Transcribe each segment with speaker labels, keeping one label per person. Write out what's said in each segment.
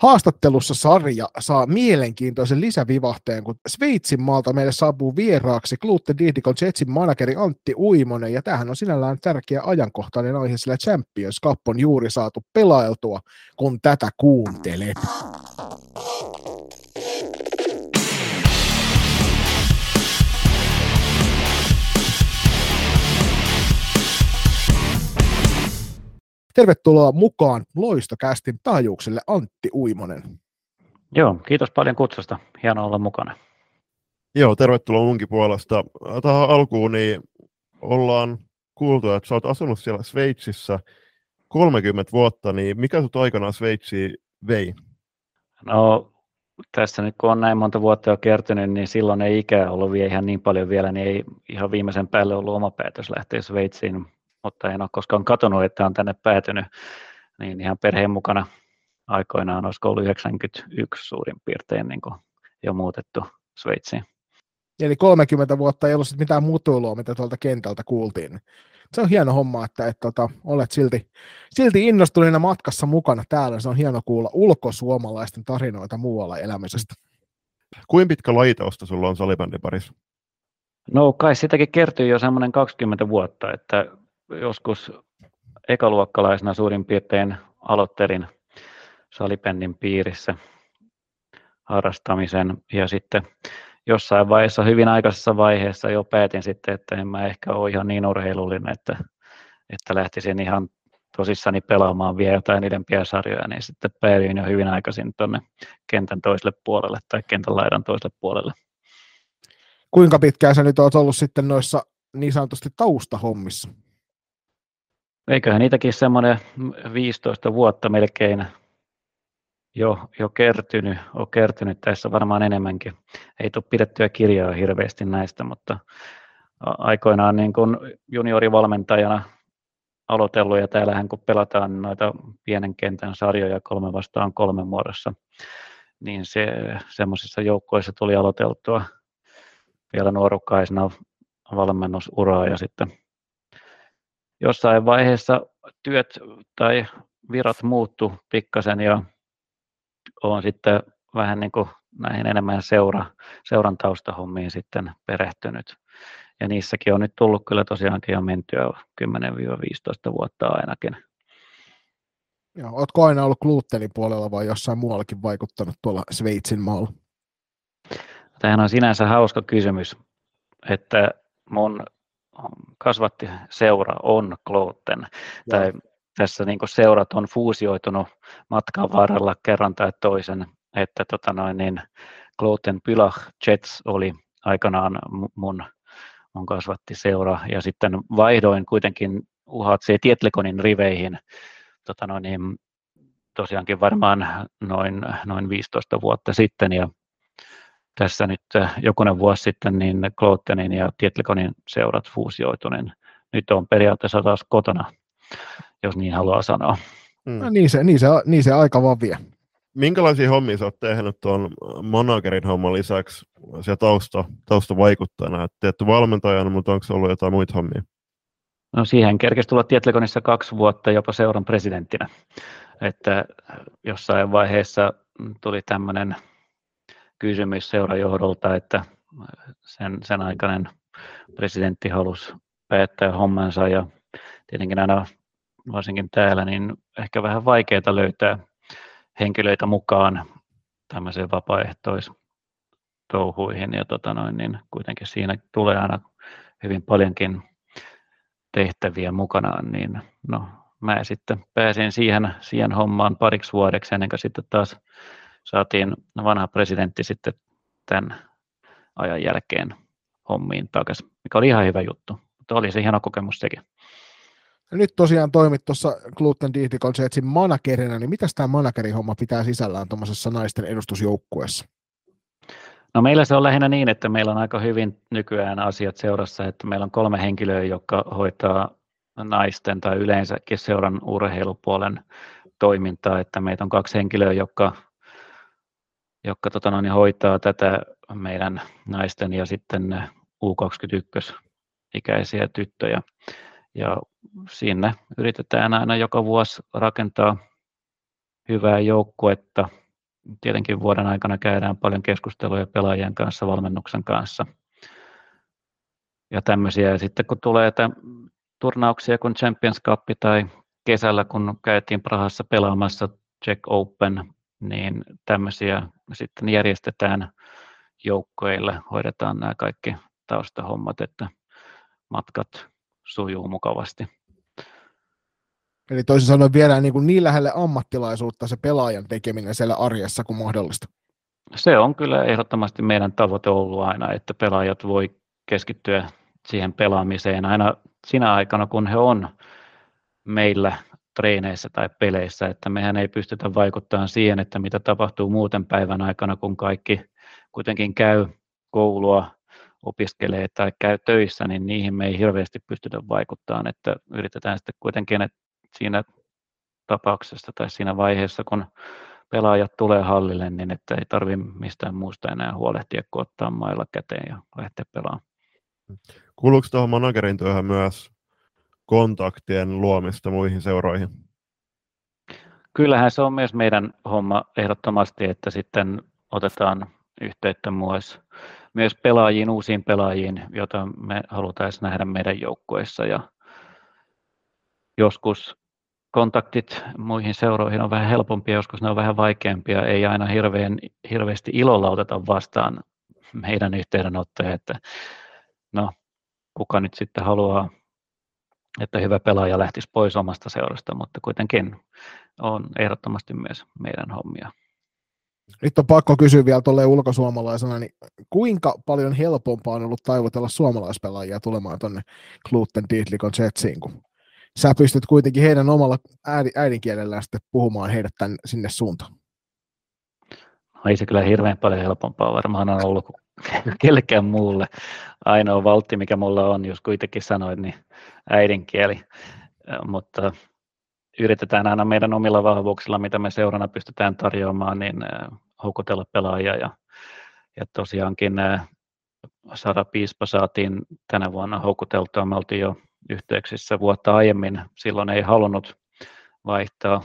Speaker 1: Haastattelussa sarja saa mielenkiintoisen lisävivahteen, kun Sveitsin maalta meille saapuu vieraaksi Gluten Dihdikon Jetsin manageri Antti Uimonen, ja tämähän on sinällään tärkeä ajankohtainen aihe, sillä Champions Cup on juuri saatu pelailtua, kun tätä kuuntelet. Tervetuloa mukaan Loistokästin taajuukselle Antti Uimonen.
Speaker 2: Joo, kiitos paljon kutsusta. Hienoa olla mukana.
Speaker 3: Joo, tervetuloa munkin puolesta. Tähän alkuun niin ollaan kuultu, että sä oot asunut siellä Sveitsissä 30 vuotta, niin mikä sut aikanaan Sveitsiin vei?
Speaker 2: No tässä nyt kun on näin monta vuotta jo kertynyt, niin silloin ei ikää ollut vielä ihan niin paljon vielä, niin ei ihan viimeisen päälle ollut oma päätös lähteä Sveitsiin mutta en ole koskaan katsonut, että on tänne päätynyt, niin ihan perheen mukana aikoinaan olisiko ollut 91 suurin piirtein niin kuin jo muutettu Sveitsiin.
Speaker 1: Eli 30 vuotta ei ollut mitään mutuilua, mitä tuolta kentältä kuultiin. Se on hieno homma, että, että, että olet silti, silti innostuneena matkassa mukana täällä. Se on hieno kuulla ulkosuomalaisten tarinoita muualla elämisestä.
Speaker 3: Kuinka pitkä laitausta sulla on salibändin parissa?
Speaker 2: No kai sitäkin kertyy jo semmoinen 20 vuotta, että joskus ekaluokkalaisena suurin piirtein aloittelin salipennin piirissä harrastamisen ja sitten jossain vaiheessa, hyvin aikaisessa vaiheessa jo päätin sitten, että en mä ehkä ole ihan niin urheilullinen, että, että lähtisin ihan tosissani pelaamaan vielä jotain idempiä sarjoja, niin sitten päädyin jo hyvin aikaisin tuonne kentän toiselle puolelle tai kentän laidan toiselle puolelle.
Speaker 1: Kuinka pitkään sä nyt oot ollut sitten noissa niin sanotusti taustahommissa?
Speaker 2: Eiköhän niitäkin semmoinen 15 vuotta melkein jo, jo kertynyt, on kertynyt tässä varmaan enemmänkin. Ei tule pidettyä kirjaa hirveästi näistä, mutta aikoinaan niin kuin juniorivalmentajana aloitellut ja täällähän kun pelataan noita pienen kentän sarjoja kolme vastaan kolme muodossa, niin se, semmoisissa joukkoissa tuli aloiteltua vielä nuorukkaisena valmennusuraa ja sitten jossain vaiheessa työt tai virat muuttu pikkasen ja olen sitten vähän niin kuin näihin enemmän seura, seuran taustahommiin sitten perehtynyt. Ja niissäkin on nyt tullut kyllä tosiaankin jo mentyä 10-15 vuotta ainakin.
Speaker 1: Joo, oletko aina ollut glutenin puolella vai jossain muuallakin vaikuttanut tuolla Sveitsin maalla?
Speaker 2: Tämähän on sinänsä hauska kysymys, että mun kasvatti seura on Kloten, tai tässä niin seurat on fuusioitunut matkan varrella kerran tai toisen, että tota noin, niin Kloten Pylach Jets oli aikanaan mun, mun kasvatti seura, ja sitten vaihdoin kuitenkin UHC Tietlekonin riveihin. Tota noin, niin, tosiaankin varmaan noin, noin 15 vuotta sitten, ja tässä nyt äh, jokunen vuosi sitten niin Klotenin ja Tietlekonin seurat fuusioituneen. Nyt on periaatteessa taas kotona, jos niin haluaa sanoa.
Speaker 1: Mm. No, niin, se, niin, se, niin se aika vaan vie.
Speaker 3: Minkälaisia hommia sä oot tehnyt tuon managerin homman lisäksi se tausta, taustavaikuttajana? Teetty valmentajana, mutta onko ollut jotain muita hommia?
Speaker 2: No siihen kerkesi tulla Tietlekonissa kaksi vuotta jopa seuran presidenttinä. Että jossain vaiheessa tuli tämmöinen kysymys seurajohdolta, että sen, sen aikainen presidentti halusi päättää hommansa ja tietenkin aina varsinkin täällä, niin ehkä vähän vaikeaa löytää henkilöitä mukaan tämmöiseen vapaaehtoistouhuihin. Ja tota noin, niin kuitenkin siinä tulee aina hyvin paljonkin tehtäviä mukanaan, niin no, mä sitten pääsin siihen, siihen hommaan pariksi vuodeksi ennen kuin sitten taas saatiin vanha presidentti sitten tämän ajan jälkeen hommiin takaisin, mikä oli ihan hyvä juttu. Mutta oli se hieno kokemus sekin.
Speaker 1: Ja nyt tosiaan toimit tuossa Gluten Digital Jetsin managerina, niin mitä tämä managerin homma pitää sisällään tuommoisessa naisten edustusjoukkueessa?
Speaker 2: No meillä se on lähinnä niin, että meillä on aika hyvin nykyään asiat seurassa, että meillä on kolme henkilöä, jotka hoitaa naisten tai yleensäkin seuran urheilupuolen toimintaa, että meitä on kaksi henkilöä, jotka jotka tota noin, hoitaa tätä meidän naisten ja sitten U21-ikäisiä tyttöjä. Ja sinne yritetään aina joka vuosi rakentaa hyvää joukkuetta tietenkin vuoden aikana käydään paljon keskusteluja pelaajien kanssa, valmennuksen kanssa ja tämmöisiä. Ja sitten kun tulee turnauksia kuin Champions Cup tai kesällä, kun käytiin Prahassa pelaamassa Czech Open, niin tämmöisiä sitten järjestetään joukkoille, hoidetaan nämä kaikki taustahommat, että matkat sujuu mukavasti.
Speaker 1: Eli toisin sanoen viedään niin, kuin niin lähelle ammattilaisuutta se pelaajan tekeminen siellä arjessa kuin mahdollista.
Speaker 2: Se on kyllä ehdottomasti meidän tavoite ollut aina, että pelaajat voi keskittyä siihen pelaamiseen aina sinä aikana, kun he on meillä treeneissä tai peleissä, että mehän ei pystytä vaikuttamaan siihen, että mitä tapahtuu muuten päivän aikana, kun kaikki kuitenkin käy koulua, opiskelee tai käy töissä, niin niihin me ei hirveästi pystytä vaikuttamaan, että yritetään sitten kuitenkin, että siinä tapauksessa tai siinä vaiheessa, kun pelaajat tulee hallille, niin että ei tarvitse mistään muusta enää huolehtia, kun ottaa mailla käteen ja lähteä pelaamaan.
Speaker 3: Kuuluuko tuohon managerin työhön myös kontaktien luomista muihin seuroihin?
Speaker 2: Kyllähän se on myös meidän homma ehdottomasti, että sitten otetaan yhteyttä myös, myös pelaajiin, uusiin pelaajiin, joita me halutaan nähdä meidän joukkueissa. Ja joskus kontaktit muihin seuroihin on vähän helpompia, joskus ne on vähän vaikeampia. Ei aina hirveän, hirveästi ilolla oteta vastaan meidän yhteydenottoja, että no, kuka nyt sitten haluaa, hyvä pelaaja lähtisi pois omasta seurasta, mutta kuitenkin on ehdottomasti myös meidän hommia.
Speaker 1: Nyt on pakko kysyä vielä tuolle ulkosuomalaisena, niin kuinka paljon helpompaa on ollut taivutella suomalaispelaajia tulemaan tuonne Gluten Dietlikon Jetsiin, kun sä pystyt kuitenkin heidän omalla äidinkielellään sitten puhumaan heidät tänne, sinne suuntaan?
Speaker 2: No ei se kyllä hirveän paljon helpompaa varmaan on ollut kuin kellekään muulle. Ainoa valtti, mikä mulla on, jos kuitenkin sanoit, niin äidinkieli. Mutta yritetään aina meidän omilla vahvuuksilla, mitä me seurana pystytään tarjoamaan, niin houkutella pelaajia. Ja, ja tosiaankin Sara Piispa saatiin tänä vuonna houkuteltua. Me oltiin jo yhteyksissä vuotta aiemmin. Silloin ei halunnut vaihtaa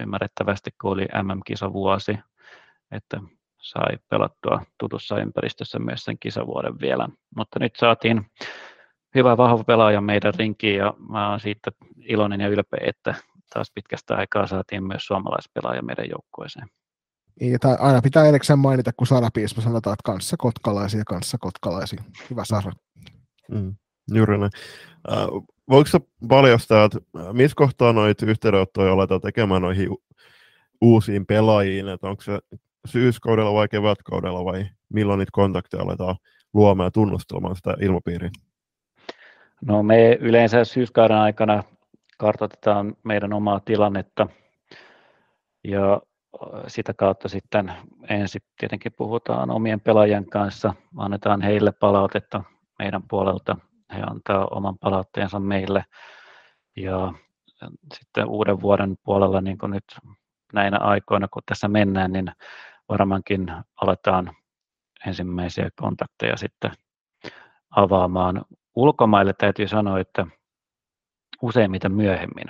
Speaker 2: ymmärrettävästi, kun oli MM-kisavuosi, että sai pelattua tutussa ympäristössä myös sen kisavuoden vielä. Mutta nyt saatiin hyvä vahva pelaaja meidän rinkiin ja mä olen siitä iloinen ja ylpeä, että taas pitkästä aikaa saatiin myös suomalaispelaaja meidän joukkueeseen.
Speaker 1: Niin, tai aina pitää erikseen mainita, kun Sara Piispa sanotaan, että kanssa kotkalaisia, kanssa kotkalaisia. Hyvä Sara.
Speaker 3: Mm, juuri näin. Äh, voiko paljastaa, että missä kohtaa noita yhteydenottoja aletaan tekemään noihin uusiin pelaajiin, että onko se syyskaudella vai kevätkaudella vai milloin niitä kontakteja aletaan luomaan ja tunnustelemaan sitä ilmapiiriä?
Speaker 2: No me yleensä syyskauden aikana kartoitetaan meidän omaa tilannetta ja sitä kautta sitten ensin tietenkin puhutaan omien pelaajien kanssa, annetaan heille palautetta meidän puolelta, he antaa oman palautteensa meille ja sitten uuden vuoden puolella, niin kuin nyt näinä aikoina, kun tässä mennään, niin varmaankin aletaan ensimmäisiä kontakteja sitten avaamaan. Ulkomaille täytyy sanoa, että useimmiten myöhemmin.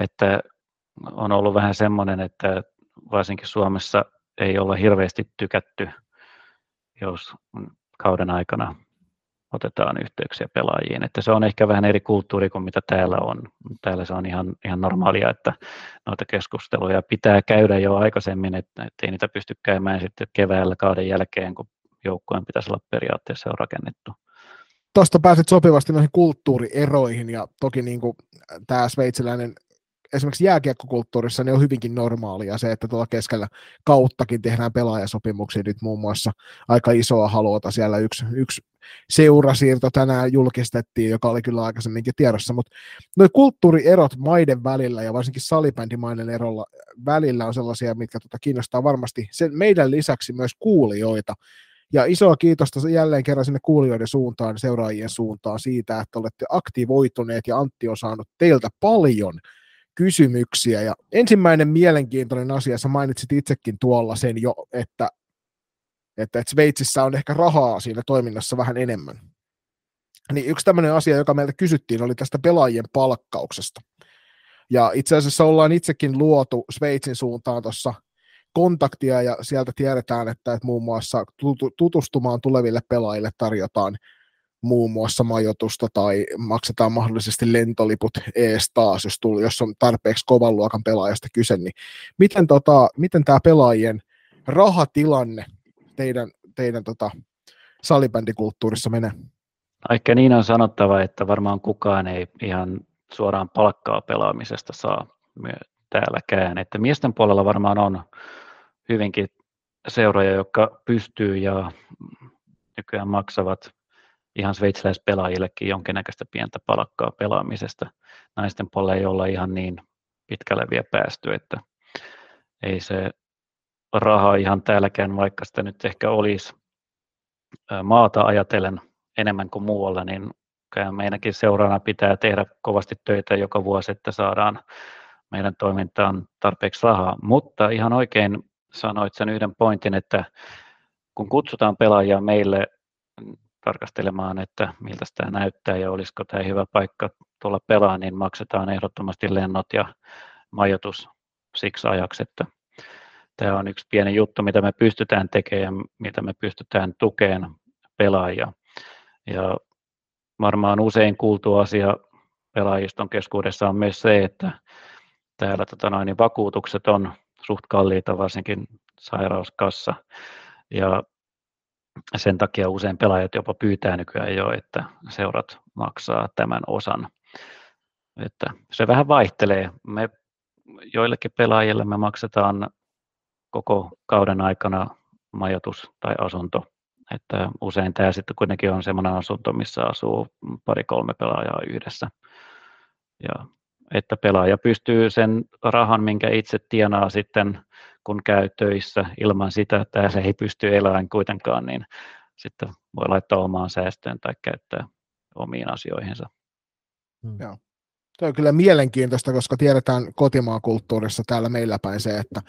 Speaker 2: Että on ollut vähän semmoinen, että varsinkin Suomessa ei olla hirveästi tykätty, jos kauden aikana otetaan yhteyksiä pelaajiin. Että se on ehkä vähän eri kulttuuri kuin mitä täällä on. Täällä se on ihan, ihan normaalia, että noita keskusteluja pitää käydä jo aikaisemmin, että, että ei niitä pysty käymään sitten keväällä kauden jälkeen, kun joukkueen pitäisi olla periaatteessa jo rakennettu.
Speaker 1: Tuosta pääsit sopivasti noihin kulttuurieroihin ja toki niin kuin tämä sveitsiläinen esimerkiksi jääkiekkokulttuurissa niin on hyvinkin normaalia se, että tuolla keskellä kauttakin tehdään pelaajasopimuksia nyt muun muassa aika isoa haluota. Siellä yksi, yksi seurasiirto tänään julkistettiin, joka oli kyllä aikaisemminkin tiedossa, mutta nuo kulttuurierot maiden välillä ja varsinkin salibändimaiden erolla välillä on sellaisia, mitkä tuota kiinnostaa varmasti sen meidän lisäksi myös kuulijoita. Ja isoa kiitosta jälleen kerran sinne kuulijoiden suuntaan, seuraajien suuntaan siitä, että olette aktivoituneet ja Antti on saanut teiltä paljon kysymyksiä. Ja ensimmäinen mielenkiintoinen asia, sä mainitsit itsekin tuolla sen jo, että, että, että Sveitsissä on ehkä rahaa siinä toiminnassa vähän enemmän. Niin yksi tämmöinen asia, joka meiltä kysyttiin, oli tästä pelaajien palkkauksesta. Ja itse asiassa ollaan itsekin luotu Sveitsin suuntaan tuossa kontaktia ja sieltä tiedetään, että, että muun muassa tutustumaan tuleville pelaajille tarjotaan muun muassa majoitusta tai maksetaan mahdollisesti lentoliput ees taas, jos, tuli, jos on tarpeeksi kovan luokan pelaajasta kyse, niin miten, tota, miten tämä pelaajien rahatilanne teidän, teidän tota, salibändikulttuurissa menee?
Speaker 2: Ehkä niin on sanottava, että varmaan kukaan ei ihan suoraan palkkaa pelaamisesta saa täälläkään. Että miesten puolella varmaan on hyvinkin seuroja, jotka pystyy ja nykyään maksavat ihan sveitsiläispelaajillekin jonkinnäköistä pientä palkkaa pelaamisesta. Naisten puolella ei olla ihan niin pitkälle vielä päästy, että ei se raha ihan täälläkään, vaikka sitä nyt ehkä olisi maata ajatellen enemmän kuin muualla, niin meidänkin seurana pitää tehdä kovasti töitä joka vuosi, että saadaan meidän toimintaan tarpeeksi rahaa. Mutta ihan oikein sanoit sen yhden pointin, että kun kutsutaan pelaajia meille tarkastelemaan, että miltä tämä näyttää ja olisiko tämä hyvä paikka tulla pelaa, niin maksetaan ehdottomasti lennot ja majoitus siksi ajaksi, että tämä on yksi pieni juttu, mitä me pystytään tekemään, mitä me pystytään tukeen pelaajia. Ja varmaan usein kuultu asia pelaajiston keskuudessa on myös se, että täällä tota noin, niin vakuutukset on suht kalliita, varsinkin sairauskassa. Ja sen takia usein pelaajat jopa pyytää nykyään jo, että seurat maksaa tämän osan. Että se vähän vaihtelee. Me joillekin pelaajille me maksetaan koko kauden aikana majoitus tai asunto. Että usein tämä sitten kuitenkin on sellainen asunto, missä asuu pari-kolme pelaajaa yhdessä. Ja että pelaaja pystyy sen rahan, minkä itse tienaa sitten, kun käy töissä ilman sitä, että se ei pysty elämään kuitenkaan, niin sitten voi laittaa omaan säästöön tai käyttää omiin asioihinsa.
Speaker 1: Hmm. Joo. Tuo on kyllä mielenkiintoista, koska tiedetään kotimaan kulttuurissa täällä meillä päin se, että,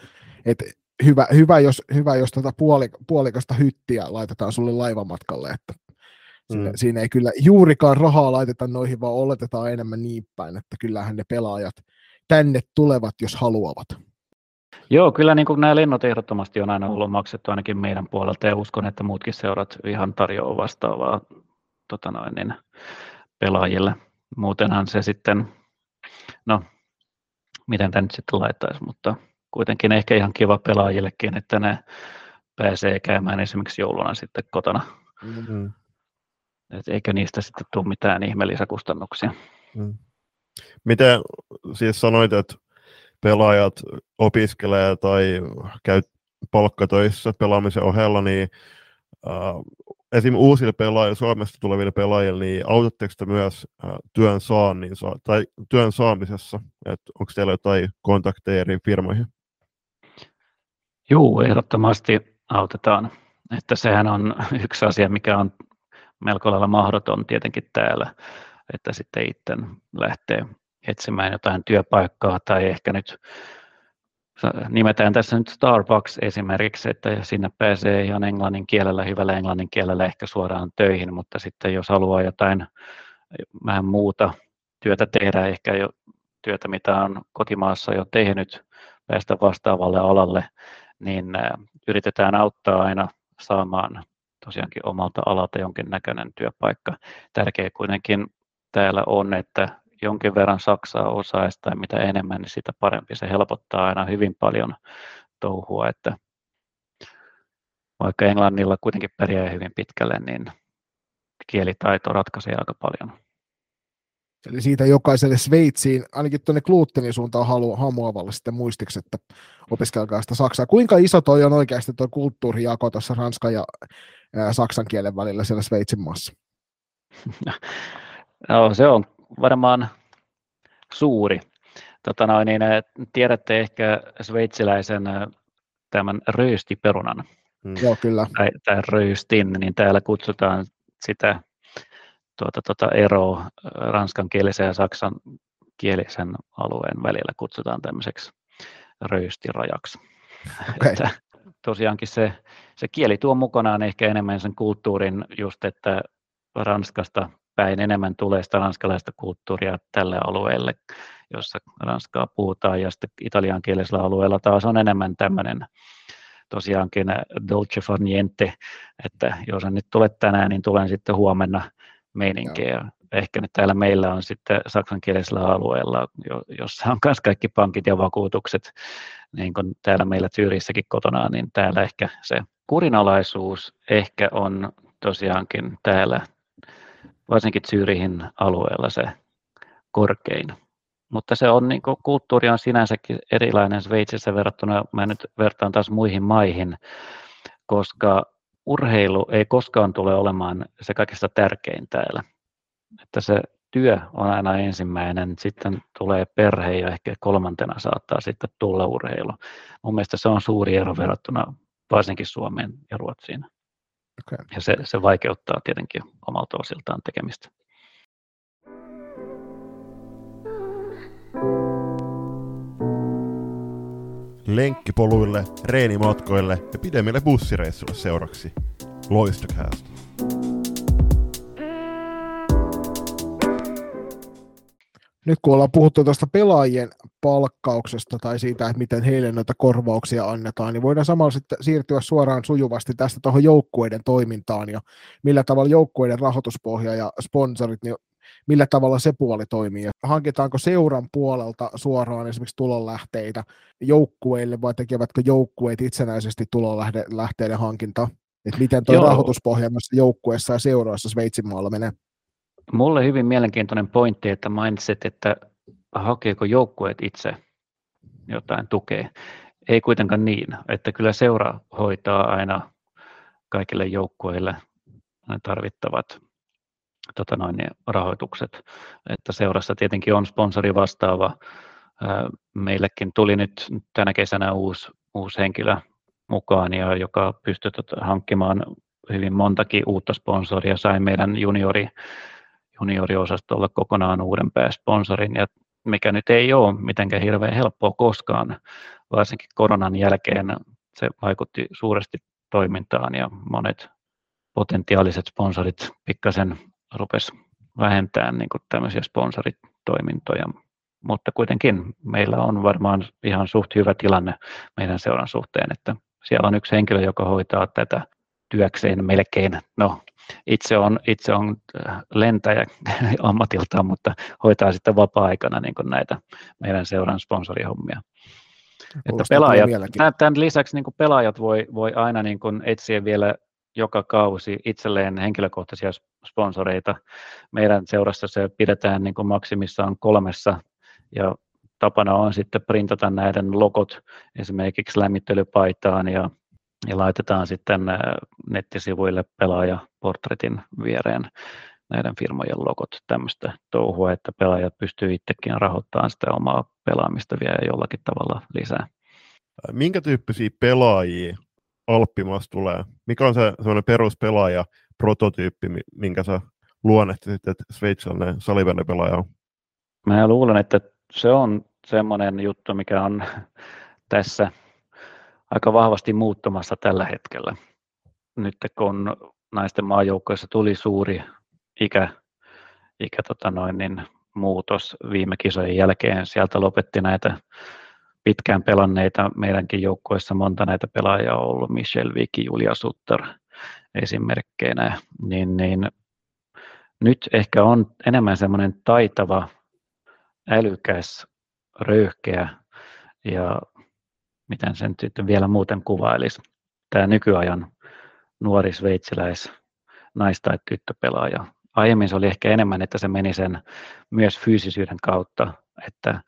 Speaker 1: että hyvä, hyvä, jos, hyvä, jos tuota puolik, puolikasta hyttiä laitetaan sulle laivamatkalle, että Siinä, mm. siinä ei kyllä juurikaan rahaa laiteta noihin, vaan oletetaan enemmän niin päin, että kyllähän ne pelaajat tänne tulevat, jos haluavat.
Speaker 2: Joo, kyllä niin kuin nämä lennot ehdottomasti on aina ollut maksettu ainakin meidän puolelta ja uskon, että muutkin seurat ihan tarjoavat vastaavaa tota noin, niin, pelaajille. Muutenhan se sitten, no miten tämä nyt sitten laittaisi, mutta kuitenkin ehkä ihan kiva pelaajillekin, että ne pääsee käymään esimerkiksi jouluna sitten kotona. Mm-hmm. Et eikä niistä sitten tule mitään ihme lisäkustannuksia. Mm.
Speaker 3: Miten siis sanoit, että pelaajat opiskelee tai käy palkkatöissä pelaamisen ohella, niin äh, esim. uusille pelaajille, Suomesta tuleville pelaajille, niin autatteko te myös äh, työn, saannin, tai työn saamisessa? onko teillä jotain kontakteja eri firmoihin?
Speaker 2: Joo, ehdottomasti autetaan. Että sehän on yksi asia, mikä on melko lailla mahdoton tietenkin täällä, että sitten itse lähtee etsimään jotain työpaikkaa tai ehkä nyt nimetään tässä nyt Starbucks esimerkiksi, että sinne pääsee ihan englannin kielellä, hyvällä englannin kielellä ehkä suoraan töihin, mutta sitten jos haluaa jotain vähän muuta työtä tehdä, ehkä jo työtä, mitä on kotimaassa jo tehnyt, päästä vastaavalle alalle, niin yritetään auttaa aina saamaan tosiaankin omalta alalta jonkin näköinen työpaikka. Tärkeä kuitenkin täällä on, että jonkin verran Saksaa osaisi tai mitä enemmän, niin sitä parempi. Se helpottaa aina hyvin paljon touhua, että vaikka englannilla kuitenkin pärjää hyvin pitkälle, niin kielitaito ratkaisee aika paljon.
Speaker 1: Eli siitä jokaiselle Sveitsiin, ainakin tuonne Kluuttenin suuntaan halu, hamuavalle sitten muistiksi, että opiskelkaa sitä Saksaa. Kuinka iso toi on oikeasti tuo kulttuurijako tuossa Ranskan ja ää, Saksan kielen välillä siellä Sveitsin maassa?
Speaker 2: No, se on varmaan suuri. Tota noin, niin, tiedätte ehkä sveitsiläisen tämän röystiperunan.
Speaker 1: Mm. Joo, kyllä.
Speaker 2: Tai, tai röystin, niin täällä kutsutaan sitä tuota, tuota eroa ranskankielisen ja saksankielisen alueen välillä kutsutaan tämmöiseksi röystirajaksi. Okay. Että tosiaankin se, se kieli tuo mukanaan ehkä enemmän sen kulttuurin just, että Ranskasta päin enemmän tulee sitä ranskalaista kulttuuria tälle alueelle, jossa ranskaa puhutaan, ja sitten italiankielisellä alueella taas on enemmän tämmöinen tosiaankin dolce far niente, että jos en nyt tule tänään, niin tulen sitten huomenna meininkiä. Ehkä nyt täällä meillä on sitten saksankielisellä alueella, jossa on myös kaikki pankit ja vakuutukset, niin kuin täällä meillä Tyyrissäkin kotona, niin täällä ehkä se kurinalaisuus ehkä on tosiaankin täällä, varsinkin Zyrihin alueella se korkein. Mutta se on, niin kuin, kulttuuri on sinänsäkin erilainen Sveitsissä verrattuna, mä nyt vertaan taas muihin maihin, koska urheilu ei koskaan tule olemaan se kaikista tärkein täällä. Että se työ on aina ensimmäinen, sitten tulee perhe ja ehkä kolmantena saattaa sitten tulla urheilu. Mun mielestä se on suuri ero verrattuna varsinkin Suomeen ja Ruotsiin. Okay. Ja se, se vaikeuttaa tietenkin omalta osiltaan tekemistä.
Speaker 3: Lenkkipoluille, reenimatkoille ja pidemmille bussireissuille seuraksi. Loistokäästä.
Speaker 1: nyt kun ollaan puhuttu tuosta pelaajien palkkauksesta tai siitä, että miten heille noita korvauksia annetaan, niin voidaan samalla sitten siirtyä suoraan sujuvasti tästä tuohon joukkueiden toimintaan ja millä tavalla joukkueiden rahoituspohja ja sponsorit, niin millä tavalla se puoli toimii. Hankitaanko seuran puolelta suoraan esimerkiksi tulonlähteitä joukkueille vai tekevätkö joukkueet itsenäisesti tulonlähteiden hankintaa? Että miten tuo rahoituspohja myös joukkueessa ja seuroissa Sveitsin maalla menee?
Speaker 2: Mulle hyvin mielenkiintoinen pointti, että mainitsit, että hakeeko joukkueet itse jotain tukea. Ei kuitenkaan niin, että kyllä seura hoitaa aina kaikille joukkueille tarvittavat tota noin, rahoitukset. Että seurassa tietenkin on sponsori vastaava. Meillekin tuli nyt tänä kesänä uusi, uusi henkilö mukaan, ja joka pystyi tota hankkimaan hyvin montakin uutta sponsoria. Sai meidän juniori junioriosastolla kokonaan uuden pääsponsorin, ja mikä nyt ei ole mitenkään hirveän helppoa koskaan, varsinkin koronan jälkeen se vaikutti suuresti toimintaan ja monet potentiaaliset sponsorit pikkasen rupes vähentämään niin kuin tämmöisiä sponsoritoimintoja, mutta kuitenkin meillä on varmaan ihan suht hyvä tilanne meidän seuran suhteen, että siellä on yksi henkilö, joka hoitaa tätä työkseen melkein, no itse on, itse on äh, lentäjä ammatiltaan, mutta hoitaa sitten vapaa-aikana niin näitä meidän seuran sponsorihommia. Että pelaajat, tämän lisäksi niin pelaajat voi, voi aina niin etsiä vielä joka kausi itselleen henkilökohtaisia sponsoreita. Meidän seurassa se pidetään niin maksimissaan kolmessa ja tapana on sitten printata näiden logot esimerkiksi lämmittelypaitaan ja ja laitetaan sitten äh, nettisivuille pelaajaportretin viereen näiden firmojen logot, tämmöistä touhua, että pelaajat pystyy itsekin rahoittamaan sitä omaa pelaamista vielä jollakin tavalla lisää.
Speaker 3: Minkä tyyppisiä pelaajia Alppimas tulee? Mikä on se semmoinen peruspelaaja, prototyyppi, minkä sä luonnehtisit, että sveitsiläinen salibändipelaaja on?
Speaker 2: Mä luulen, että se on semmoinen juttu, mikä on tässä aika vahvasti muuttumassa tällä hetkellä. Nyt kun naisten maajoukkoissa tuli suuri ikä, ikä tota noin, niin muutos viime kisojen jälkeen, sieltä lopetti näitä pitkään pelanneita meidänkin joukkoissa monta näitä pelaajia on ollut, Michel Viki, Julia Sutter esimerkkeinä, niin, niin nyt ehkä on enemmän semmoinen taitava, älykäs, röyhkeä ja miten sen sitten vielä muuten kuvailisi. Tämä nykyajan nuori sveitsiläis nais- tai tyttöpelaaja. Aiemmin se oli ehkä enemmän, että se meni sen myös fyysisyyden kautta, että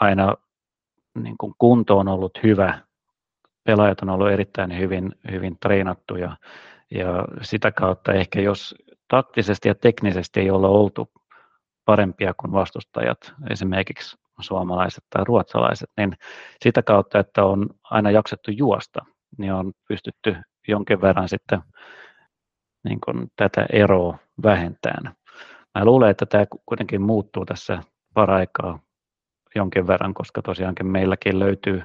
Speaker 2: aina niin kuin kunto on ollut hyvä, pelaajat on ollut erittäin hyvin, hyvin treenattuja ja sitä kautta ehkä jos taktisesti ja teknisesti ei olla oltu parempia kuin vastustajat, esimerkiksi suomalaiset tai ruotsalaiset, niin sitä kautta, että on aina jaksettu juosta, niin on pystytty jonkin verran sitten niin kuin tätä eroa vähentämään. Mä luulen, että tämä kuitenkin muuttuu tässä paraikaa jonkin verran, koska tosiaankin meilläkin löytyy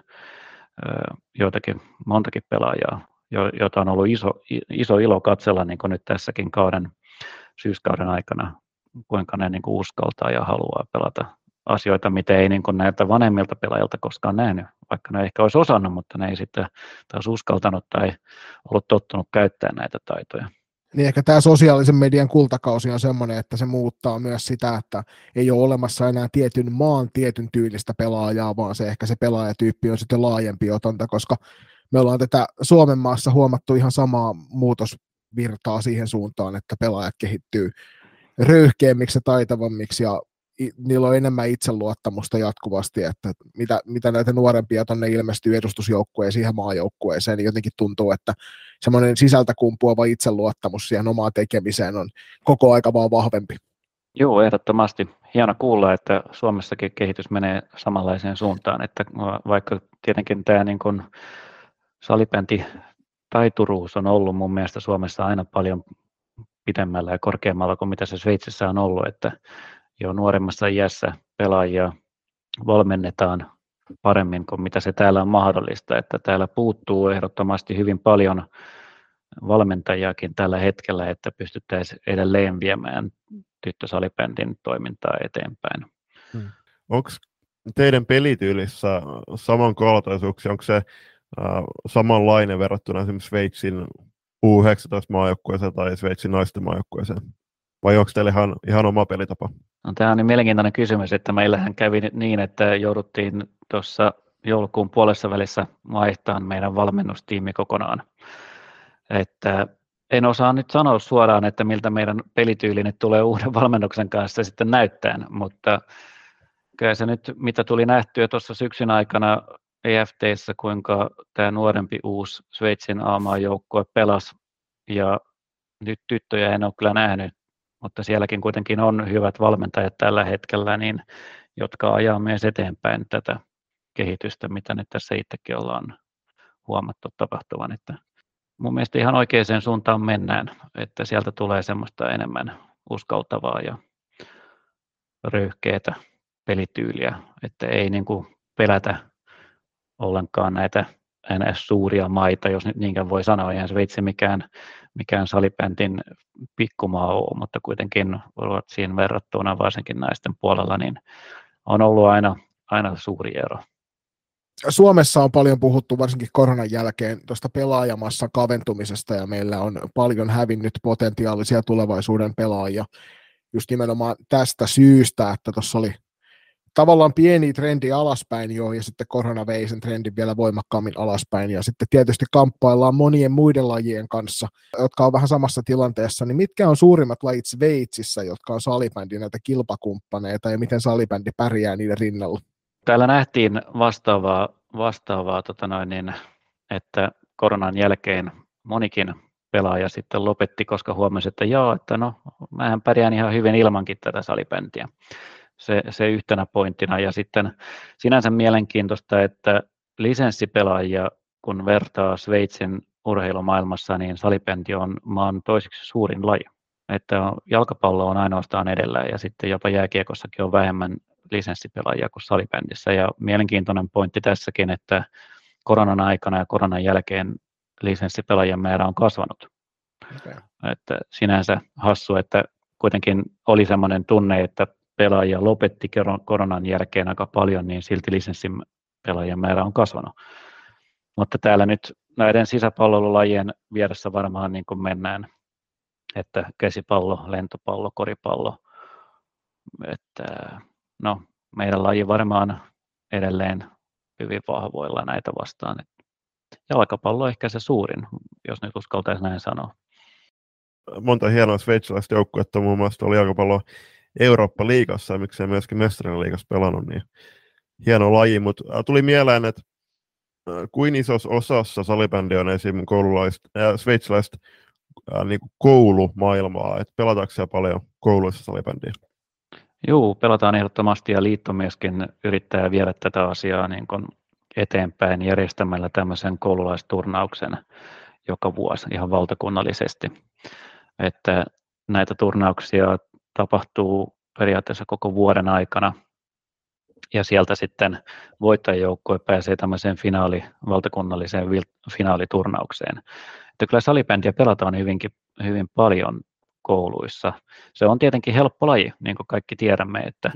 Speaker 2: joitakin, montakin pelaajaa, joita on ollut iso, iso ilo katsella niin kuin nyt tässäkin kauden, syyskauden aikana kuinka ne niin kuin uskaltaa ja haluaa pelata asioita, mitä ei niin näiltä vanhemmilta pelaajilta koskaan nähnyt, vaikka ne ehkä olisi osannut, mutta ne ei sitten taas uskaltanut tai ollut tottunut käyttämään näitä taitoja.
Speaker 1: Niin ehkä tämä sosiaalisen median kultakausi on sellainen, että se muuttaa myös sitä, että ei ole olemassa enää tietyn maan tietyn tyylistä pelaajaa, vaan se ehkä se pelaajatyyppi on sitten laajempi otanta, koska me ollaan tätä Suomen maassa huomattu ihan samaa muutosvirtaa siihen suuntaan, että pelaajat kehittyy röyhkeämmiksi ja taitavammiksi ja niillä on enemmän itseluottamusta jatkuvasti, että mitä, mitä näitä nuorempia tuonne ilmestyy edustusjoukkueen siihen maajoukkueeseen, niin jotenkin tuntuu, että semmoinen sisältä kumpuava itseluottamus siihen omaan tekemiseen on koko aika vaan vahvempi.
Speaker 2: Joo, ehdottomasti. Hieno kuulla, että Suomessakin kehitys menee samanlaiseen suuntaan, että vaikka tietenkin tämä niin kuin salibändi taituruus on ollut mun mielestä Suomessa aina paljon pidemmällä ja korkeammalla kuin mitä se Sveitsissä on ollut, että jo nuoremmassa iässä pelaajia valmennetaan paremmin kuin mitä se täällä on mahdollista, että täällä puuttuu ehdottomasti hyvin paljon valmentajiakin tällä hetkellä, että pystyttäisiin edelleen viemään tyttösalibändin toimintaa eteenpäin. Hmm.
Speaker 3: Onko teidän pelityylissä samankaltaisuuksia, onko se äh, samanlainen verrattuna esimerkiksi Sveitsin U19-maajoukkueeseen tai Sveitsin naisten maajoukkueeseen? Vai onko teillä ihan, ihan oma pelitapa?
Speaker 2: No, tämä on niin mielenkiintoinen kysymys, että meillähän kävi niin, että jouduttiin tuossa joulukuun puolessa välissä vaihtamaan meidän valmennustiimi kokonaan. Että en osaa nyt sanoa suoraan, että miltä meidän pelityyli nyt tulee uuden valmennuksen kanssa sitten näyttää, mutta kyllä se nyt, mitä tuli nähtyä tuossa syksyn aikana EFTissä, kuinka tämä nuorempi uusi Sveitsin A-maajoukkue pelasi, ja nyt tyttöjä en ole kyllä nähnyt mutta sielläkin kuitenkin on hyvät valmentajat tällä hetkellä, niin, jotka ajaa myös eteenpäin tätä kehitystä, mitä nyt tässä itsekin ollaan huomattu tapahtuvan. Että mun mielestä ihan oikeaan suuntaan mennään, että sieltä tulee semmoista enemmän uskaltavaa ja röyhkeätä pelityyliä, että ei niin kuin pelätä ollenkaan näitä NS suuria maita, jos nyt niinkään voi sanoa, eihän Sveitsi mikään, mikään salibändin pikkumaa ole, mutta kuitenkin Ruotsiin verrattuna varsinkin naisten puolella, niin on ollut aina, aina suuri ero.
Speaker 1: Suomessa on paljon puhuttu varsinkin koronan jälkeen tuosta pelaajamassa kaventumisesta ja meillä on paljon hävinnyt potentiaalisia tulevaisuuden pelaajia just nimenomaan tästä syystä, että tuossa oli tavallaan pieni trendi alaspäin jo, ja sitten korona vei sen trendin vielä voimakkaammin alaspäin, ja sitten tietysti kamppaillaan monien muiden lajien kanssa, jotka on vähän samassa tilanteessa, niin mitkä on suurimmat lajit Sveitsissä, jotka on salibändin näitä kilpakumppaneita, ja miten salibändi pärjää niiden rinnalla?
Speaker 2: Täällä nähtiin vastaavaa, vastaavaa tota noin, niin, että koronan jälkeen monikin pelaaja sitten lopetti, koska huomasi, että joo, että no, mähän pärjään ihan hyvin ilmankin tätä salibändiä se, se yhtenä pointtina. Ja sitten sinänsä mielenkiintoista, että lisenssipelaajia, kun vertaa Sveitsin urheilumaailmassa, niin salibändi on maan toiseksi suurin laji. Että jalkapallo on ainoastaan edellä ja sitten jopa jääkiekossakin on vähemmän lisenssipelaajia kuin salibändissä. Ja mielenkiintoinen pointti tässäkin, että koronan aikana ja koronan jälkeen lisenssipelaajien määrä on kasvanut. Okay. Että sinänsä hassu, että kuitenkin oli sellainen tunne, että pelaajia lopetti koronan jälkeen aika paljon, niin silti lisenssin pelaajien määrä on kasvanut. Mutta täällä nyt näiden sisäpallolajien vieressä varmaan niin kuin mennään, että käsipallo, lentopallo, koripallo, että no, meidän laji varmaan edelleen hyvin vahvoilla näitä vastaan. Jalkapallo on ehkä se suurin, jos nyt uskaltaisi näin sanoa.
Speaker 3: Monta hienoa sveitsiläistä joukkuetta, muun muassa oli jalkapallo Eurooppa-liigassa ja miksei myöskin mestarien liigassa pelannut, niin hieno laji, mutta tuli mieleen, että kuin isossa osassa salibändi on esim. koululaista, äh, sveitsiläistä äh, niin koulumaailmaa, että pelataanko siellä paljon kouluissa salibändiä?
Speaker 2: Joo, pelataan ehdottomasti ja liitto myöskin yrittää viedä tätä asiaa niin kuin eteenpäin järjestämällä tämmöisen koululaisturnauksen joka vuosi ihan valtakunnallisesti. Että näitä turnauksia tapahtuu periaatteessa koko vuoden aikana. Ja sieltä sitten voittajajoukkue pääsee tämmöiseen finaali, valtakunnalliseen finaaliturnaukseen. Että kyllä salibändiä pelataan hyvinkin, hyvin paljon kouluissa. Se on tietenkin helppo laji, niin kuin kaikki tiedämme, että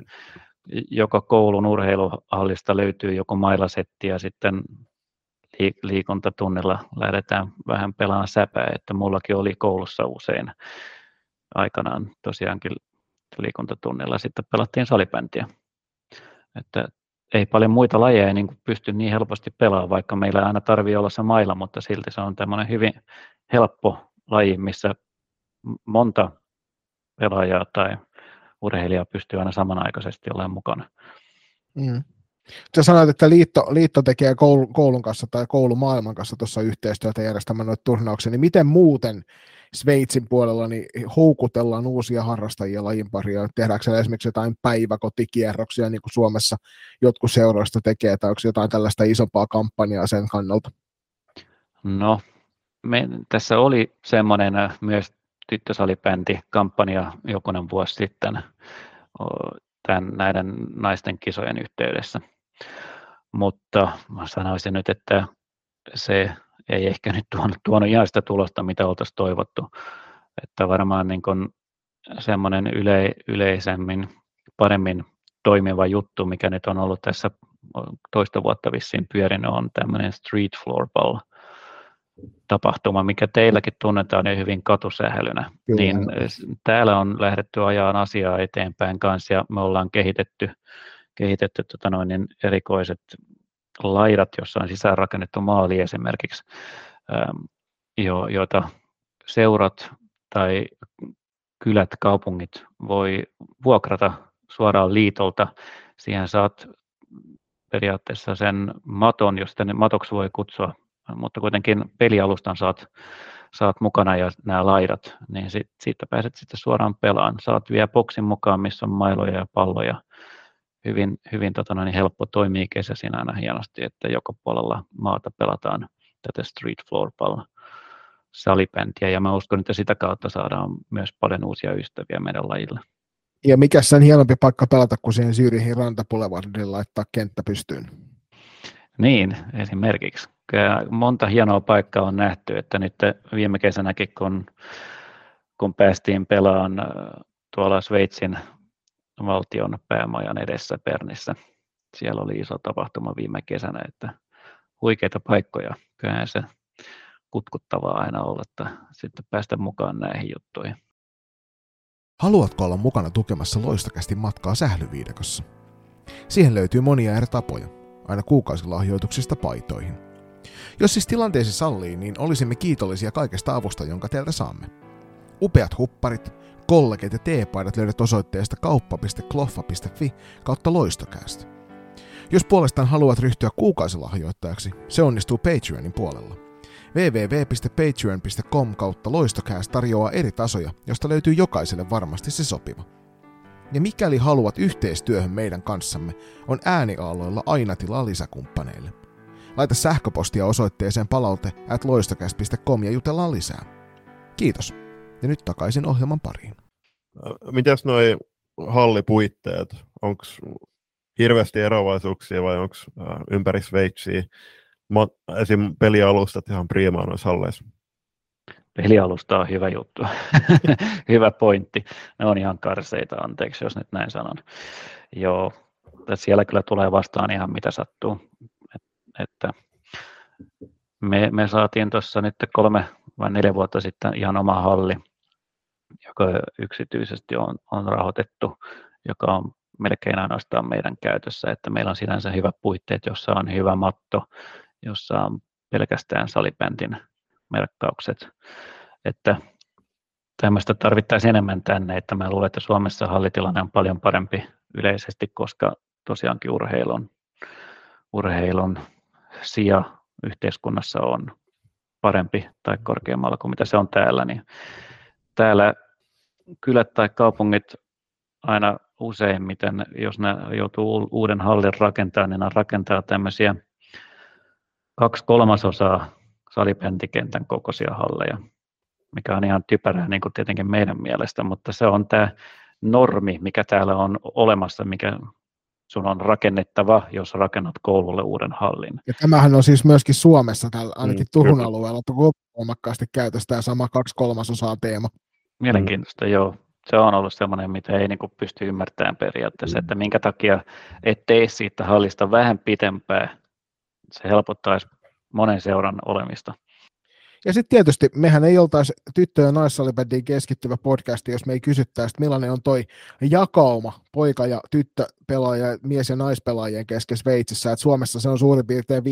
Speaker 2: joka koulun urheiluhallista löytyy joku mailasetti ja sitten liikuntatunnilla lähdetään vähän pelaamaan säpää, että mullakin oli koulussa usein aikanaan tosiaankin liikuntatunnilla sitten pelattiin salibändiä. Että ei paljon muita lajeja niin pysty niin helposti pelaamaan, vaikka meillä aina tarvii olla se mailla, mutta silti se on tämmöinen hyvin helppo laji, missä monta pelaajaa tai urheilijaa pystyy aina samanaikaisesti olemaan mukana.
Speaker 1: Mm. Sä sanoit, että liitto, liitto tekee koulun, koulun kanssa tai koulumaailman kanssa tuossa yhteistyötä järjestämään noita turnauksia, niin miten muuten Sveitsin puolella niin houkutellaan uusia harrastajia lajin paria? Tehdäänkö esimerkiksi jotain päiväkotikierroksia, niin kuin Suomessa jotkut seuroista tekee, tai onko jotain tällaista isompaa kampanjaa sen kannalta?
Speaker 2: No, me, tässä oli semmoinen äh, myös tyttösalibändi-kampanja jokunen vuosi sitten tämän, näiden naisten kisojen yhteydessä. Mutta mä sanoisin nyt, että se ei ehkä nyt tuonut, tuonut ihan sitä tulosta, mitä oltaisiin toivottu. Että varmaan niin kuin semmoinen yle, yleisemmin, paremmin toimiva juttu, mikä nyt on ollut tässä toista vuotta vissiin pyörinyt, on tämmöinen street floorball tapahtuma, mikä teilläkin tunnetaan jo hyvin katusähälynä. Kyllä. Niin täällä on lähdetty ajaa asiaa eteenpäin kanssa ja me ollaan kehitetty, kehitetty tota noin, niin erikoiset laidat, jossa on sisäänrakennettu maali esimerkiksi, ähm, jo, joita seurat tai kylät, kaupungit voi vuokrata suoraan liitolta. Siihen saat periaatteessa sen maton, jos tänne matoksi voi kutsua, mutta kuitenkin pelialustan saat, saat mukana ja nämä laidat, niin sit, siitä pääset sitten suoraan pelaan. Saat vielä boksin mukaan, missä on mailoja ja palloja hyvin, hyvin tota noin, helppo toimii kesäisin aina hienosti, että joka puolella maata pelataan tätä street floor pall salibändiä ja mä uskon, että sitä kautta saadaan myös paljon uusia ystäviä meidän lajille.
Speaker 1: Ja mikä sen hienompi paikka pelata kuin siihen Syyrihin rantapulevardiin laittaa kenttä pystyyn?
Speaker 2: Niin, esimerkiksi. Kyllä monta hienoa paikkaa on nähty, että nyt viime kesänäkin, kun, kun päästiin pelaan äh, tuolla Sveitsin valtion päämajan edessä Pernissä. Siellä oli iso tapahtuma viime kesänä, että huikeita paikkoja. Kyllähän se kutkuttavaa aina olla, että sitten päästä mukaan näihin juttuihin.
Speaker 1: Haluatko olla mukana tukemassa loistakästi matkaa sählyviidakossa? Siihen löytyy monia eri tapoja, aina kuukausilahjoituksista paitoihin. Jos siis tilanteesi sallii, niin olisimme kiitollisia kaikesta avusta, jonka teiltä saamme. Upeat hupparit, kollegit ja teepaidat löydät osoitteesta kauppa.kloffa.fi kautta loistokäästä. Jos puolestaan haluat ryhtyä kuukausilahjoittajaksi, se onnistuu Patreonin puolella. www.patreon.com kautta loistokäästä tarjoaa eri tasoja, josta löytyy jokaiselle varmasti se sopiva. Ja mikäli haluat yhteistyöhön meidän kanssamme, on ääniaaloilla aina tilaa lisäkumppaneille. Laita sähköpostia osoitteeseen palaute at ja jutellaan lisää. Kiitos. Ja nyt takaisin ohjelman pariin.
Speaker 3: Mitäs noi hallipuitteet? Onko hirveästi eroavaisuuksia vai onko ympäri Sveitsiä esim. pelialustat ihan priimaa noissa halleissa?
Speaker 2: Pelialusta on hyvä juttu. hyvä pointti. Ne on ihan karseita, anteeksi jos nyt näin sanon. Joo, siellä kyllä tulee vastaan ihan mitä sattuu. Et, että me, me saatiin tuossa nyt kolme vai neljä vuotta sitten ihan oma halli, joka yksityisesti on, on rahoitettu, joka on melkein ainoastaan meidän käytössä, että meillä on sinänsä hyvät puitteet, jossa on hyvä matto, jossa on pelkästään salibändin merkkaukset, että tämmöistä tarvittaisiin enemmän tänne, että mä luulen, että Suomessa hallitilanne on paljon parempi yleisesti, koska tosiaankin urheilun, urheilun sija yhteiskunnassa on parempi tai korkeammalla kuin mitä se on täällä, niin täällä kylät tai kaupungit aina useimmiten, jos ne joutuu uuden hallin rakentamaan, niin ne rakentaa tämmöisiä kaksi kolmasosaa salibändikentän kokoisia halleja, mikä on ihan typerää niin kuin tietenkin meidän mielestä, mutta se on tämä normi, mikä täällä on olemassa, mikä sun on rakennettava, jos rakennat koululle uuden hallin.
Speaker 1: Ja tämähän on siis myöskin Suomessa, täällä, ainakin mm, Turun kyllä. alueella, voimakkaasti käytössä tämä sama kaksi kolmasosaa teema.
Speaker 2: Mielenkiintoista, mm. joo. Se on ollut sellainen, mitä ei niin kuin pysty ymmärtämään periaatteessa, että minkä takia et tee siitä hallista vähän pitempää. Se helpottaisi monen seuran olemista.
Speaker 1: Ja sitten tietysti mehän ei oltaisi tyttö- ja naissalibändiin keskittyvä podcasti, jos me ei kysyttäisi, että millainen on toi jakauma poika- ja tyttöpelaaja, mies- ja naispelaajien kesken Sveitsissä. Et Suomessa se on suurin piirtein 15-85.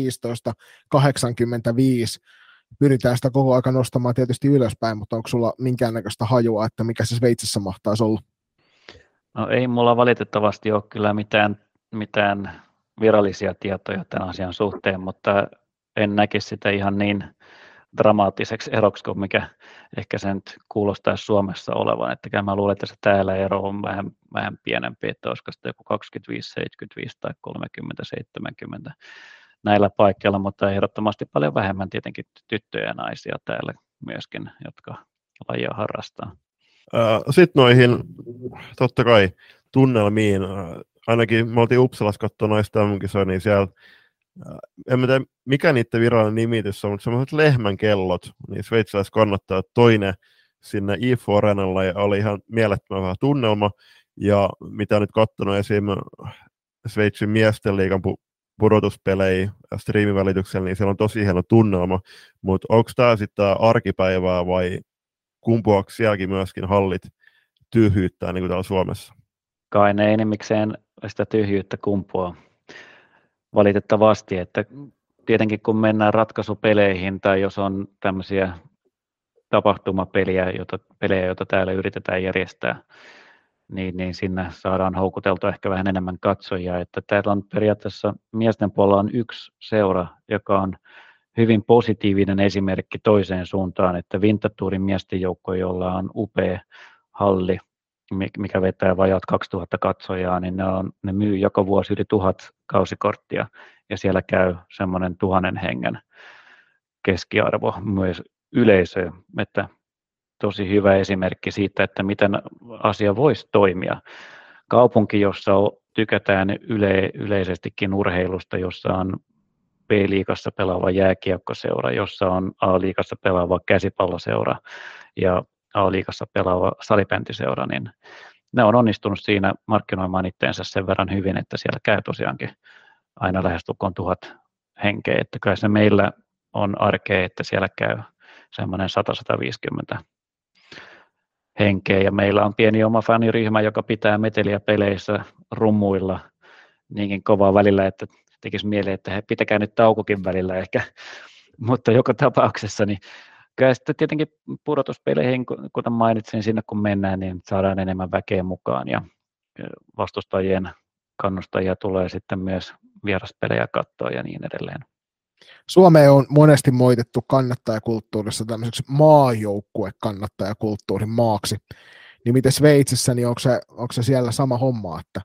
Speaker 1: Pyritään sitä koko aika nostamaan tietysti ylöspäin, mutta onko sulla minkäännäköistä hajua, että mikä se Sveitsissä mahtaisi olla?
Speaker 2: No ei mulla valitettavasti ole kyllä mitään, mitään virallisia tietoja tämän asian suhteen, mutta en näkisi sitä ihan niin dramaattiseksi eroksi kuin mikä ehkä sen nyt kuulostaa Suomessa olevan. Että mä luulen, että se täällä ero on vähän, vähän pienempi, että olisiko sitten joku 25-75 tai 30-70 näillä paikkeilla, mutta ehdottomasti paljon vähemmän tietenkin tyttöjä ja naisia täällä myöskin, jotka lajia harrastaa.
Speaker 3: Sitten noihin, totta kai, tunnelmiin. Ainakin me oltiin Uppsalassa katsoa naista niin siellä en mä tiedä mikä niiden virallinen nimitys on, mutta semmoiset lehmän kellot, niin sveitsiläis kannattaa toinen sinne IFO Arenalla ja oli ihan mielettömän hyvä tunnelma. Ja mitä nyt katsonut esim. Sveitsin miesten liigan pu- pudotuspelejä striimivälityksellä, niin siellä on tosi hieno tunnelma. Mutta onko tämä sitten arkipäivää vai kumpuako sielläkin myöskin hallit tyhjyyttää niin kuin täällä Suomessa?
Speaker 2: Kai ne enimmikseen sitä tyhjyyttä kumpuaa valitettavasti, että tietenkin kun mennään ratkaisupeleihin tai jos on tämmöisiä tapahtumapeliä, jota, pelejä, joita täällä yritetään järjestää, niin, niin sinne saadaan houkuteltua ehkä vähän enemmän katsojia. Että täällä on periaatteessa miesten puolella on yksi seura, joka on hyvin positiivinen esimerkki toiseen suuntaan, että Wintertourin miesten joukko, jolla on upea halli, mikä vetää vajaat 2000 katsojaa, niin ne, on, ne myy joka vuosi yli tuhat kausikorttia ja siellä käy semmoinen tuhannen hengen keskiarvo myös yleisöä, että tosi hyvä esimerkki siitä, että miten asia voisi toimia. Kaupunki, jossa tykätään yle, yleisestikin urheilusta, jossa on B-liigassa pelaava jääkiekkoseura, jossa on A-liigassa pelaava käsipalloseura ja A-liigassa pelaava salibändiseura, niin ne on onnistunut siinä markkinoimaan itteensä sen verran hyvin, että siellä käy tosiaankin aina lähestulkoon tuhat henkeä, että kyllä se meillä on arkea, että siellä käy semmoinen 100-150 henkeä. Ja meillä on pieni oma faniryhmä, joka pitää meteliä peleissä rummuilla niinkin kovaa välillä, että tekisi mieleen, että he pitäkää nyt taukokin välillä ehkä, mutta joka tapauksessa niin Kyllä sitten tietenkin pudotuspeleihin, kuten mainitsin, sinne kun mennään, niin saadaan enemmän väkeä mukaan ja vastustajien kannustajia tulee sitten myös vieraspelejä katsoa ja niin edelleen.
Speaker 1: Suomeen on monesti moitettu kannattajakulttuurissa tämmöiseksi maajoukkue kannattajakulttuurin maaksi. Niin miten Sveitsissä, niin onko se, onko se siellä sama homma, että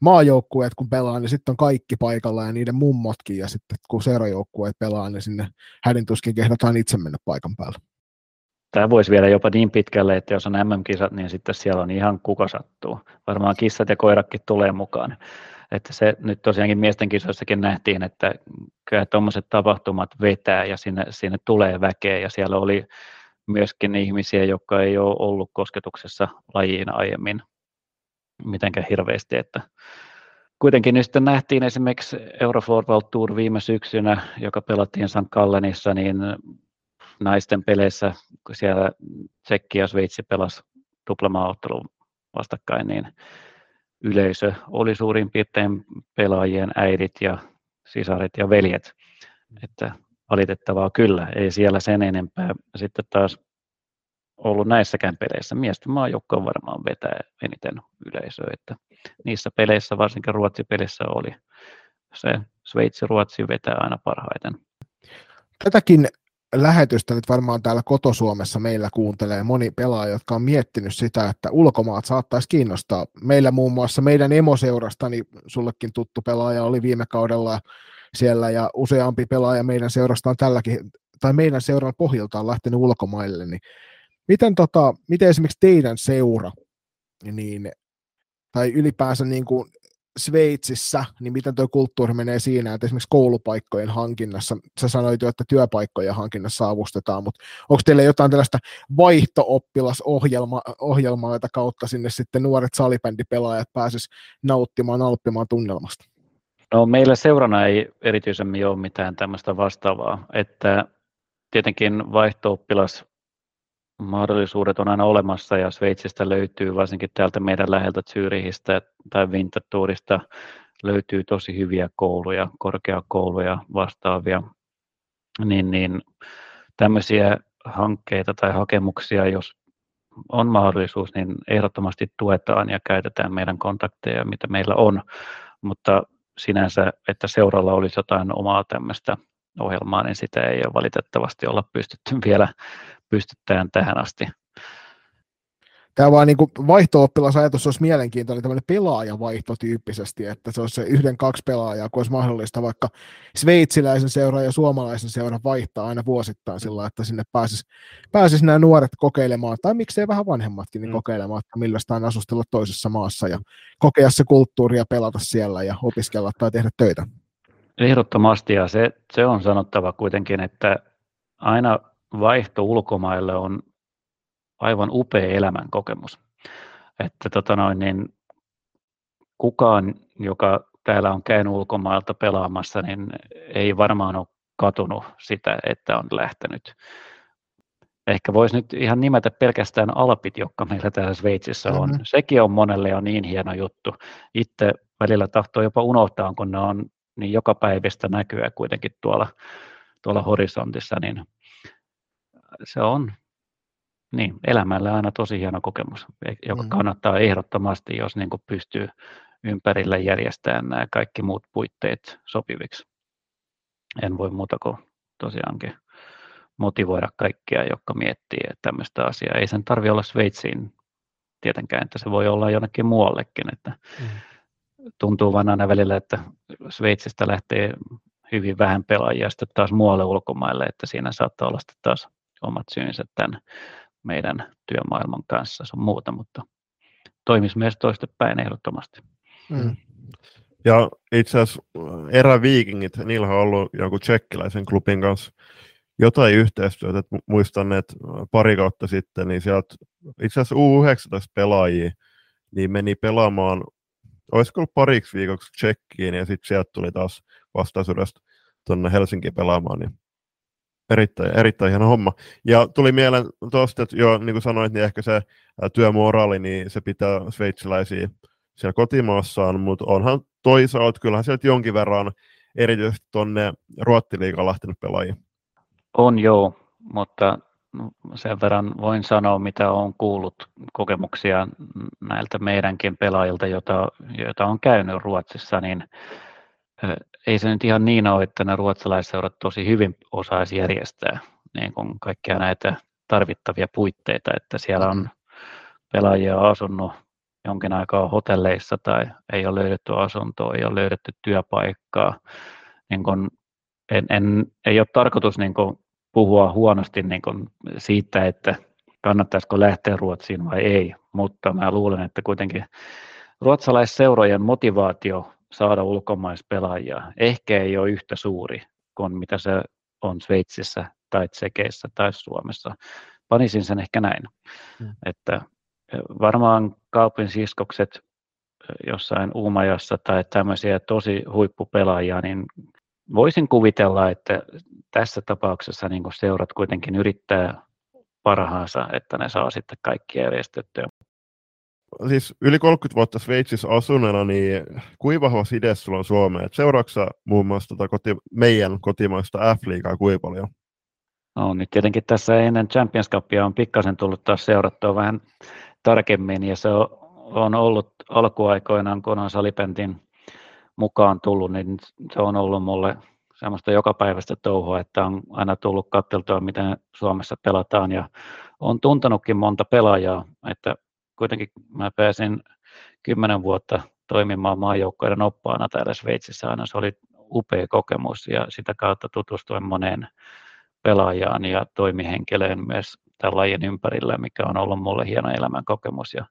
Speaker 1: maajoukkueet kun pelaa, niin sitten on kaikki paikalla ja niiden mummotkin, ja sitten kun seurajoukkueet pelaa, niin sinne hädintuskin kehdataan itse mennä paikan päälle.
Speaker 2: Tämä voisi viedä jopa niin pitkälle, että jos on MM-kisat, niin sitten siellä on ihan kuka sattuu. Varmaan kissat ja koiratkin tulee mukaan. Että se nyt tosiaankin miesten kisoissakin nähtiin, että kyllä tuommoiset tapahtumat vetää ja sinne, sinne tulee väkeä ja siellä oli myöskin ihmisiä, jotka ei ole ollut kosketuksessa lajiin aiemmin mitenkään hirveästi, että kuitenkin nyt sitten nähtiin esimerkiksi Eurofloorball Tour viime syksynä, joka pelattiin St. Gallenissa, niin naisten peleissä, kun siellä Tsekki ja Sveitsi pelasi tuplamaaottelun vastakkain, niin yleisö oli suurin piirtein pelaajien äidit ja sisaret ja veljet. Että valitettavaa kyllä, ei siellä sen enempää. Sitten taas ollut näissäkään peleissä. Miesten maajoukko on varmaan vetää eniten yleisöä, että niissä peleissä, varsinkin Ruotsi-pelissä oli se Sveitsi-Ruotsi vetää aina parhaiten.
Speaker 1: Tätäkin lähetystä nyt varmaan täällä kotosuomessa meillä kuuntelee moni pelaaja, jotka on miettinyt sitä, että ulkomaat saattaisi kiinnostaa. Meillä muun muassa meidän emoseurastani, sullekin tuttu pelaaja oli viime kaudella siellä ja useampi pelaaja meidän seurasta on tälläkin, tai meidän seuran pohjalta on lähtenyt ulkomaille, niin Miten, tota, miten esimerkiksi teidän seura, niin, tai ylipäänsä niin kuin Sveitsissä, niin miten tuo kulttuuri menee siinä, että esimerkiksi koulupaikkojen hankinnassa, sä sanoit jo, että työpaikkojen hankinnassa avustetaan, mutta onko teillä jotain tällaista vaihto-oppilasohjelmaa, jota kautta sinne sitten nuoret salibändipelaajat pääsis nauttimaan, alppimaan tunnelmasta?
Speaker 2: No meillä seurana ei erityisemmin ole mitään tämmöistä vastaavaa, että tietenkin vaihto-oppilas mahdollisuudet on aina olemassa ja Sveitsistä löytyy, varsinkin täältä meidän läheltä Zyrihistä tai Winterthurista löytyy tosi hyviä kouluja, korkeakouluja vastaavia, niin, niin tämmöisiä hankkeita tai hakemuksia, jos on mahdollisuus, niin ehdottomasti tuetaan ja käytetään meidän kontakteja, mitä meillä on, mutta sinänsä, että seuralla olisi jotain omaa tämmöistä ohjelmaa, niin sitä ei ole valitettavasti olla pystytty vielä pystytään tähän asti.
Speaker 1: Tämä vaan niin vaihto-oppilasajatus olisi mielenkiintoinen tämmöinen pelaajavaihto tyyppisesti, että se olisi se yhden, kaksi pelaajaa, kun olisi mahdollista vaikka sveitsiläisen seuran ja suomalaisen seuran vaihtaa aina vuosittain sillä, että sinne pääsisi, pääsis nämä nuoret kokeilemaan, tai miksei vähän vanhemmatkin, niin mm. kokeilemaan, että millaista on asustella toisessa maassa ja kokea se kulttuuri ja pelata siellä ja opiskella tai tehdä töitä.
Speaker 2: Ehdottomasti, ja se, se on sanottava kuitenkin, että aina vaihto ulkomaille on aivan upea elämän kokemus. Että tota noin, niin kukaan, joka täällä on käynyt ulkomailta pelaamassa, niin ei varmaan ole katunut sitä, että on lähtenyt. Ehkä voisi nyt ihan nimetä pelkästään Alpit, jotka meillä täällä Sveitsissä on. Mm-hmm. Sekin on monelle jo niin hieno juttu. Itse välillä tahtoo jopa unohtaa, kun ne on niin joka päivästä näkyä kuitenkin tuolla, tuolla horisontissa, niin se on niin, elämälle aina tosi hieno kokemus, e, joka mm. kannattaa ehdottomasti, jos niin kuin pystyy ympärillä järjestämään nämä kaikki muut puitteet sopiviksi. En voi muuta kuin tosiaankin motivoida kaikkia, jotka miettii että tämmöistä asiaa. Ei sen tarvitse olla Sveitsiin tietenkään, että se voi olla jonnekin muuallekin. Että mm. Tuntuu vaan aina välillä, että Sveitsistä lähtee hyvin vähän pelaajia sitten taas muualle ulkomaille, että siinä saattaa olla sitten taas omat syynsä tämän meidän työmaailman kanssa sun muuta, mutta toimisi myös toistepäin ehdottomasti. Mm.
Speaker 3: Ja itse asiassa eräviikingit, niillä on ollut jonkun tsekkiläisen klubin kanssa jotain yhteistyötä, että muistan, että pari kautta sitten, niin sieltä itse asiassa U19-pelaajia, niin meni pelaamaan, olisiko ollut pariksi viikoksi Tsekkiin, ja sitten sieltä tuli taas vastaisuudesta tuonne Helsinkiin pelaamaan, niin Erittäin, erittäin hieno homma. Ja tuli mieleen tuosta, että jo niin kuin sanoit, niin ehkä se työmoraali, niin se pitää sveitsiläisiä siellä kotimaassaan, mutta onhan toisaalta, kyllähän sieltä jonkin verran erityisesti tuonne Ruottiliigaan lähtenyt pelaajia.
Speaker 2: On joo, mutta sen verran voin sanoa, mitä olen kuullut kokemuksia näiltä meidänkin pelaajilta, joita, joita on käynyt Ruotsissa, niin ei se nyt ihan niin ole, että nämä ruotsalaisseurat tosi hyvin osaisi järjestää niin kuin kaikkia näitä tarvittavia puitteita, että siellä on pelaajia asunut jonkin aikaa hotelleissa tai ei ole löydetty asuntoa, ei ole löydetty työpaikkaa. Niin kuin en, en, ei ole tarkoitus niin kuin puhua huonosti niin kuin siitä, että kannattaisiko lähteä Ruotsiin vai ei, mutta mä luulen, että kuitenkin ruotsalaisseurojen motivaatio saada ulkomaispelaajia ehkä ei ole yhtä suuri kuin mitä se on Sveitsissä tai Tsekeissä tai Suomessa. Panisin sen ehkä näin, mm. että varmaan kaupin siskokset jossain Uumajassa tai tämmöisiä tosi huippupelaajia, niin voisin kuvitella, että tässä tapauksessa niin seurat kuitenkin yrittää parhaansa, että ne saa sitten kaikkia järjestettyä
Speaker 3: siis yli 30 vuotta Sveitsissä asuneena, niin kuinka vahva side sulla on Suomeen? Seuraavaksi muun muassa tota koti, meidän kotimaista F-liigaa kuinka paljon?
Speaker 2: No nyt tietenkin tässä ennen Champions Cupia on pikkasen tullut taas seurattua vähän tarkemmin ja se on ollut alkuaikoinaan, kun on salipentin mukaan tullut, niin se on ollut mulle semmoista jokapäiväistä touhua, että on aina tullut katteltua, miten Suomessa pelataan ja on tuntenutkin monta pelaajaa, että kuitenkin mä pääsin kymmenen vuotta toimimaan maajoukkoiden oppaana täällä Sveitsissä aina. Se oli upea kokemus ja sitä kautta tutustuin moneen pelaajaan ja toimihenkilöön myös tämän lajin ympärillä, mikä on ollut mulle hieno elämän kokemus ja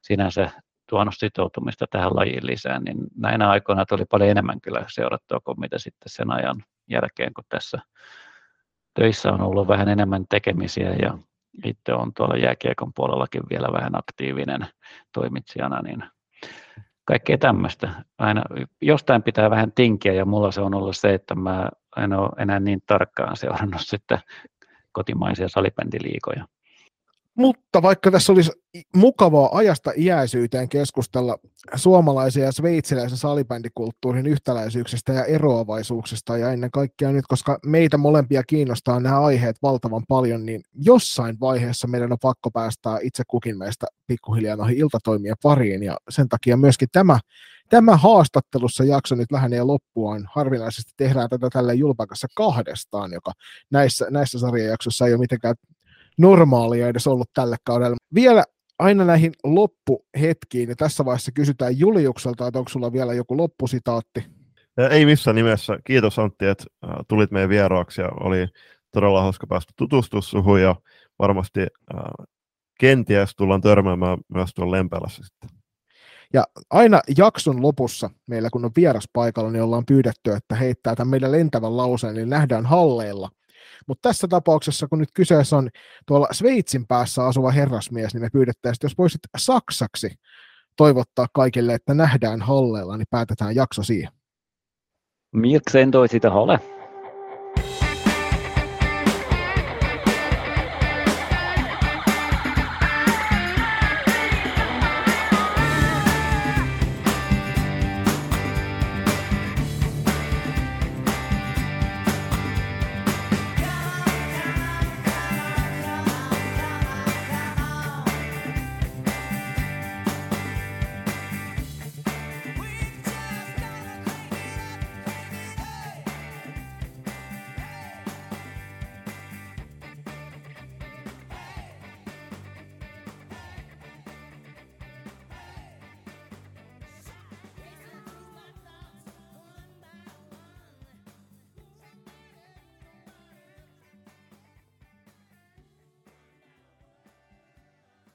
Speaker 2: sinänsä tuonut sitoutumista tähän lajiin lisään, niin näinä aikoina tuli paljon enemmän kyllä seurattua kuin mitä sitten sen ajan jälkeen, kun tässä töissä on ollut vähän enemmän tekemisiä ja itse on tuolla jääkiekon puolellakin vielä vähän aktiivinen toimitsijana, niin kaikkea tämmöistä. Aina jostain pitää vähän tinkiä ja mulla se on ollut se, että mä en ole enää niin tarkkaan seurannut sitten kotimaisia salibändiliikoja.
Speaker 1: Mutta vaikka tässä olisi mukavaa ajasta iäisyyteen keskustella suomalaisen ja sveitsiläisen salibändikulttuurin yhtäläisyyksistä ja eroavaisuuksista ja ennen kaikkea nyt, koska meitä molempia kiinnostaa nämä aiheet valtavan paljon, niin jossain vaiheessa meidän on pakko päästää itse kukin meistä pikkuhiljaa noihin iltatoimien pariin ja sen takia myöskin tämä Tämä haastattelussa jakso nyt lähenee loppuaan. Harvinaisesti tehdään tätä tällä julpakassa kahdestaan, joka näissä, näissä sarjajaksoissa ei ole mitenkään normaalia edes ollut tälle kaudelle. Vielä aina näihin loppuhetkiin, ja tässä vaiheessa kysytään Juliukselta, että onko sulla vielä joku loppusitaatti?
Speaker 3: Ei missään nimessä. Kiitos Antti, että tulit meidän vieraaksi ja oli todella hauska päästä tutustua suhun ja varmasti äh, kenties tullaan törmäämään myös tuolla Lempälässä sitten.
Speaker 1: Ja aina jakson lopussa, meillä kun on vieras paikalla, niin ollaan pyydetty, että heittää tämän meidän lentävän lauseen, niin nähdään halleilla. Mutta tässä tapauksessa, kun nyt kyseessä on tuolla Sveitsin päässä asuva herrasmies, niin me pyydettäisiin, jos voisit saksaksi toivottaa kaikille, että nähdään halleilla, niin päätetään jakso siihen.
Speaker 2: Mir sehen euch in der Halle.